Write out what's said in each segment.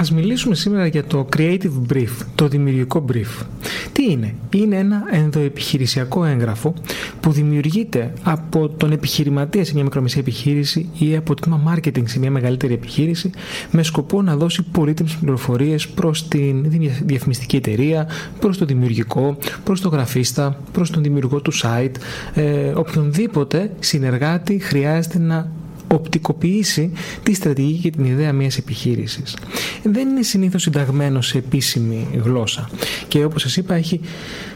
Ας μιλήσουμε σήμερα για το Creative Brief, το δημιουργικό brief. Τι είναι; Είναι ένα ενδοεπιχειρησιακό έγγραφο που δημιουργείται από τον επιχειρηματία σε μια μικρομεσαία επιχείρηση ή από το τμήμα marketing σε μια μεγαλύτερη επιχείρηση με σκοπό να δώσει πολύτιμες πληροφορίες προς την διαφημιστική εταιρεία, προς το δημιουργικό, προς το γραφίστα, προς τον δημιουργό του site, ε, οποιονδήποτε συνεργάτη χρειάζεται να οπτικοποιήσει τη στρατηγική και την ιδέα μιας επιχείρησης. Δεν είναι συνήθως συνταγμένο σε επίσημη γλώσσα και όπως σας είπα έχει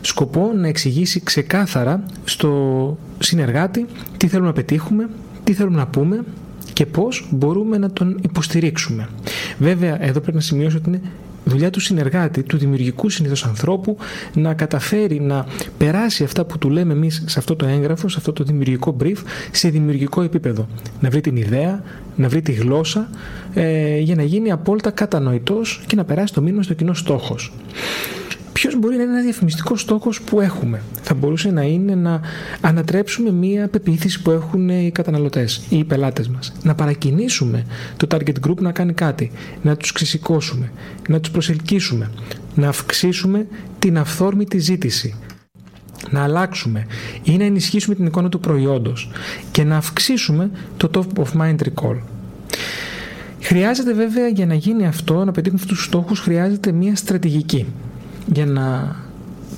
σκοπό να εξηγήσει ξεκάθαρα στο συνεργάτη τι θέλουμε να πετύχουμε, τι θέλουμε να πούμε και πώς μπορούμε να τον υποστηρίξουμε. Βέβαια, εδώ πρέπει να σημειώσω ότι είναι δουλειά του συνεργάτη, του δημιουργικού συνήθως ανθρώπου να καταφέρει να περάσει αυτά που του λέμε εμείς σε αυτό το έγγραφο, σε αυτό το δημιουργικό brief, σε δημιουργικό επίπεδο. Να βρει την ιδέα, να βρει τη γλώσσα ε, για να γίνει απόλυτα κατανοητός και να περάσει το μήνυμα στο κοινό στόχος ποιος μπορεί να είναι ένας διαφημιστικός στόχος που έχουμε; Θα μπορούσε να είναι να ανατρέψουμε μία πεποίθηση που έχουν οι καταναλωτές ή οι πελάτες μας. Να παρακινήσουμε το target group να κάνει κάτι. Να τους ξεσηκώσουμε. Να τους προσελκύσουμε. Να αυξήσουμε την αυθόρμητη ζήτηση να αλλάξουμε ή να ενισχύσουμε την εικόνα του προϊόντος και να αυξήσουμε το top of mind recall. Χρειάζεται βέβαια για να γίνει αυτό, να πετύχουμε αυτούς τους στόχους, χρειάζεται μια στρατηγική για να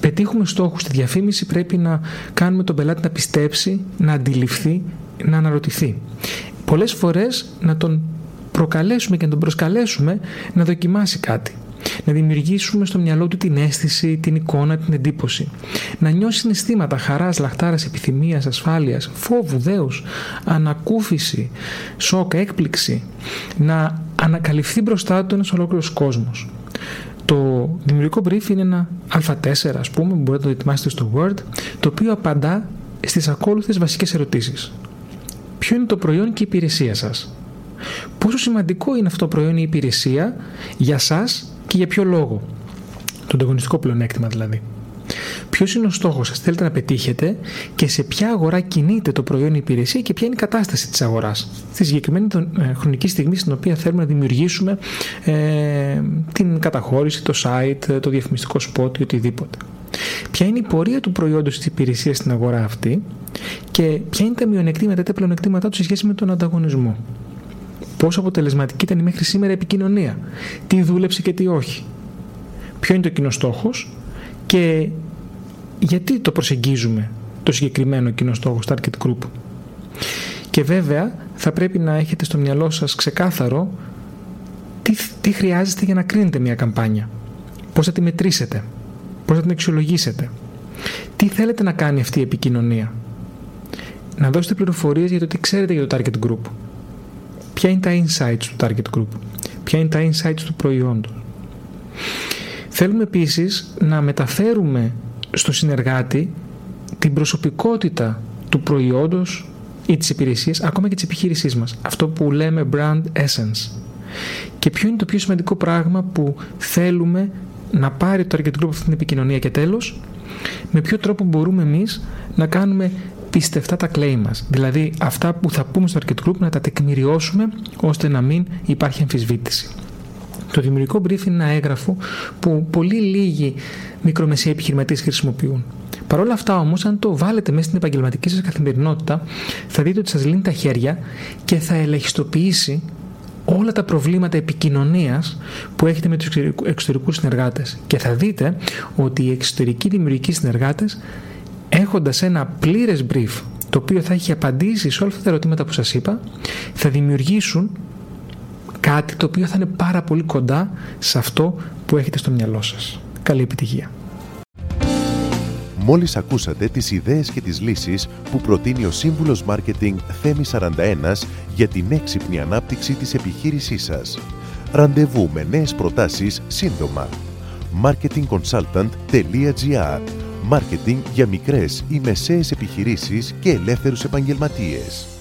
πετύχουμε στόχους στη διαφήμιση πρέπει να κάνουμε τον πελάτη να πιστέψει, να αντιληφθεί, να αναρωτηθεί. Πολλές φορές να τον προκαλέσουμε και να τον προσκαλέσουμε να δοκιμάσει κάτι. Να δημιουργήσουμε στο μυαλό του την αίσθηση, την εικόνα, την εντύπωση. Να νιώσει συναισθήματα χαράς, λαχτάρας, επιθυμίας, ασφάλειας, φόβου, δέους, ανακούφιση, σοκ, έκπληξη. Να ανακαλυφθεί μπροστά του ένας ολόκληρος κόσμος. Το δημιουργικό brief είναι ένα α4 ας πούμε, μπορείτε να το ετοιμάσετε στο Word, το οποίο απαντά στις ακόλουθες βασικές ερωτήσεις. Ποιο είναι το προϊόν και η υπηρεσία σας; Πόσο σημαντικό είναι αυτό το προϊόν ή η υπηρεσία για σας και για ποιο λόγο; Το ανταγωνιστικό πλεονέκτημα δηλαδή. Ποιος είναι ο στόχος σας, θέλετε να πετύχετε και σε ποια αγορά κινείται το προϊόν ή η υπηρεσία και ποια είναι η κατάσταση της αγοράς; Στη συγκεκριμένη ε, χρονική στιγμή στην οποία θέλουμε να δημιουργήσουμε ε, την καταχώρηση, το site, το διαφημιστικό spot ή οτιδήποτε. Ποια είναι η πορεία του προϊόντος της υπηρεσίας στην αγορά αυτή και ποια είναι τα μειονεκτήματα ή τα πλεονεκτήματά τους σε σχέση με τον ανταγωνισμό; Πόσο αποτελεσματική ήταν η μέχρι σήμερα επικοινωνία, τι δούλεψε και τι όχι; Ποιο είναι το κοινό στόχος; Και γιατί το προσεγγίζουμε το συγκεκριμένο κοινό στόχο target group; Και βέβαια θα πρέπει να έχετε στο μυαλό σας ξεκάθαρο τι, τι χρειάζεστε για να κρίνετε μια καμπάνια. Πώς θα τη μετρήσετε; Πώς θα την αξιολογήσετε; Τι θέλετε να κάνει αυτή η επικοινωνία; Να δώσετε πληροφορίες για το τι ξέρετε για το target group. Ποια είναι τα insights του target group; Ποια είναι τα insights του προϊόντος; Θέλουμε επίσης να μεταφέρουμε στο συνεργάτη την προσωπικότητα του προϊόντος ή της υπηρεσίας, ακόμα και της επιχείρησής μας. Αυτό που λέμε brand essence. Και ποιο είναι το πιο σημαντικό πράγμα που θέλουμε να πάρει το target group αυτή την επικοινωνία; Και τέλος, με ποιο τρόπο μπορούμε εμείς να κάνουμε πιστευτά τα claim μας; Δηλαδή αυτά που θα πούμε στο target group να τα τεκμηριώσουμε ώστε να μην υπάρχει αμφισβήτηση. Το δημιουργικό brief είναι ένα έγγραφο που πολύ λίγοι μικρομεσαίοι επιχειρηματίες χρησιμοποιούν. Παρ' όλα αυτά όμως, αν το βάλετε μέσα στην επαγγελματική σας καθημερινότητα, θα δείτε ότι σας λύνει τα χέρια και θα ελεγχιστοποιήσει όλα τα προβλήματα επικοινωνίας που έχετε με τους εξωτερικούς συνεργάτες. Και θα δείτε ότι οι εξωτερικοί δημιουργικοί συνεργάτες, έχοντας ένα πλήρες brief, το οποίο θα έχει απαντήσει σε όλα αυτά τα ερωτήματα που σας είπα, θα δημιουργήσουν κάτι το οποίο θα είναι πάρα πολύ κοντά σε αυτό που έχετε στο μυαλό σας. Καλή επιτυχία. Μόλις ακούσατε τις ιδέες και τις λύσεις που προτείνει ο Σύμβουλος Μάρκετινγκ Θέμη 41 για την έξυπνη ανάπτυξη της επιχείρησής σας. Ραντεβού με νέες προτάσεις σύντομα. marketingconsultant.gr Μάρκετινγκ για μικρές ή μεσαίες επιχειρήσεις και ελεύθερους επαγγελματίες.